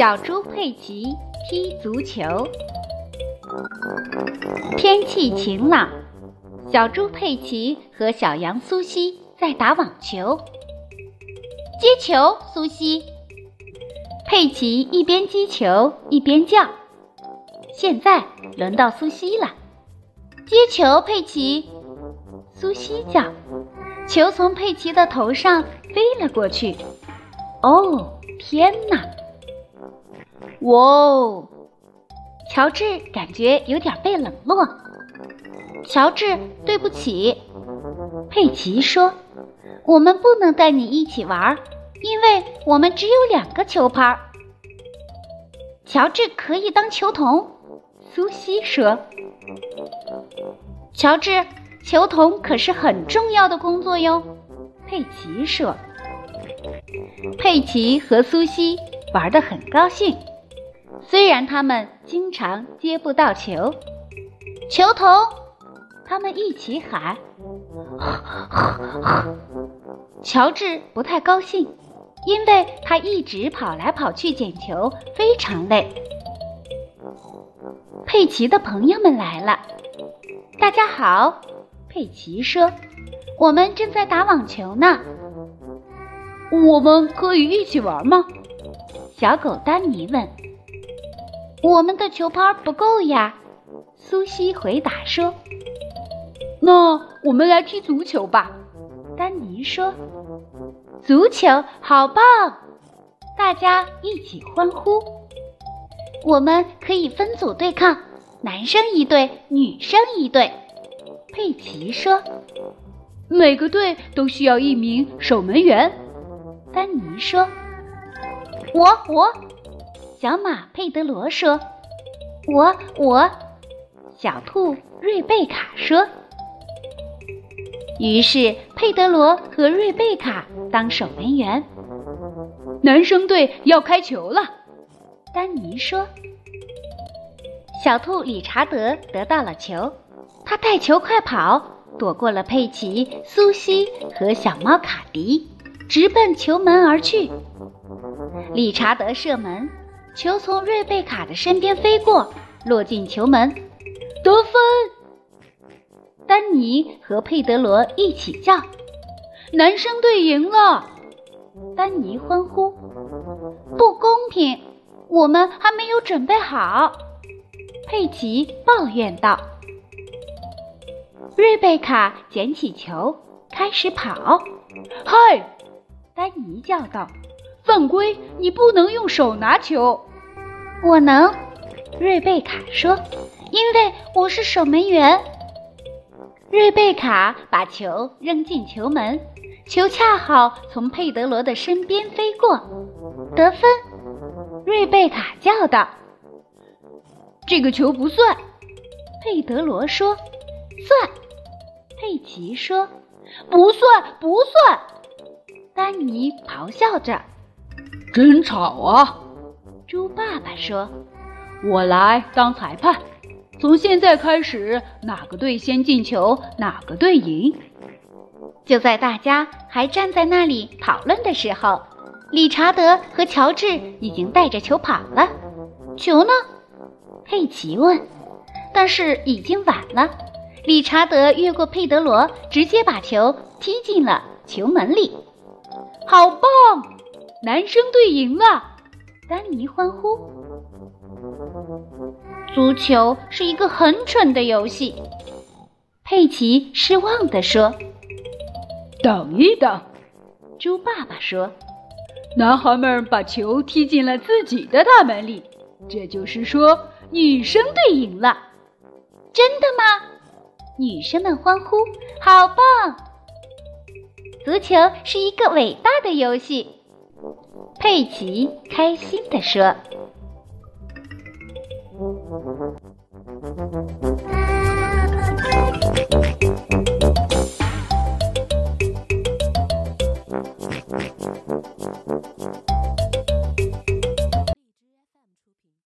小猪佩奇踢足球。天气晴朗，小猪佩奇和小羊苏西在打网球。接球，苏西。佩奇一边击球一边叫：“现在轮到苏西了。”接球，佩奇。苏西叫，球从佩奇的头上飞了过去。哦，天哪！哇哦，乔治感觉有点被冷落。乔治，对不起，佩奇说：“我们不能带你一起玩，因为我们只有两个球拍。”乔治可以当球童，苏西说：“乔治，球童可是很重要的工作哟。”佩奇说：“佩奇和苏西玩得很高兴。”虽然他们经常接不到球，球童，他们一起喊。乔治不太高兴，因为他一直跑来跑去捡球，非常累。佩奇的朋友们来了，大家好，佩奇说：“我们正在打网球呢，我们可以一起玩吗？”小狗丹尼问。我们的球拍不够呀，苏西回答说：“那我们来踢足球吧。”丹尼说：“足球好棒！”大家一起欢呼。我们可以分组对抗，男生一队，女生一队。佩奇说：“每个队都需要一名守门员。”丹尼说：“我我。”小马佩德罗说：“我我。”小兔瑞贝卡说。于是佩德罗和瑞贝卡当守门员。男生队要开球了，丹尼说。小兔理查德得到了球，他带球快跑，躲过了佩奇、苏西和小猫卡迪，直奔球门而去。理查德射门。球从瑞贝卡的身边飞过，落进球门，得分！丹尼和佩德罗一起叫：“男生队赢了！”丹尼欢呼：“不公平，我们还没有准备好。”佩奇抱怨道。瑞贝卡捡起球，开始跑。“嗨！”丹尼叫道。犯规！你不能用手拿球。我能，瑞贝卡说，因为我是守门员。瑞贝卡把球扔进球门，球恰好从佩德罗的身边飞过，得分。瑞贝卡叫道：“这个球不算。”佩德罗说：“算。”佩奇说：“不算，不算。”丹尼咆哮着。真吵啊！猪爸爸说：“我来当裁判，从现在开始，哪个队先进球，哪个队赢。”就在大家还站在那里讨论的时候，理查德和乔治已经带着球跑了。球呢？佩奇问。但是已经晚了。理查德越过佩德罗，直接把球踢进了球门里。好棒！男生队赢了，丹尼欢呼。足球是一个很蠢的游戏，佩奇失望地说。等一等，猪爸爸说，男孩们把球踢进了自己的大门里，这就是说女生队赢了。真的吗？女生们欢呼，好棒！足球是一个伟大的游戏。佩奇开心地说。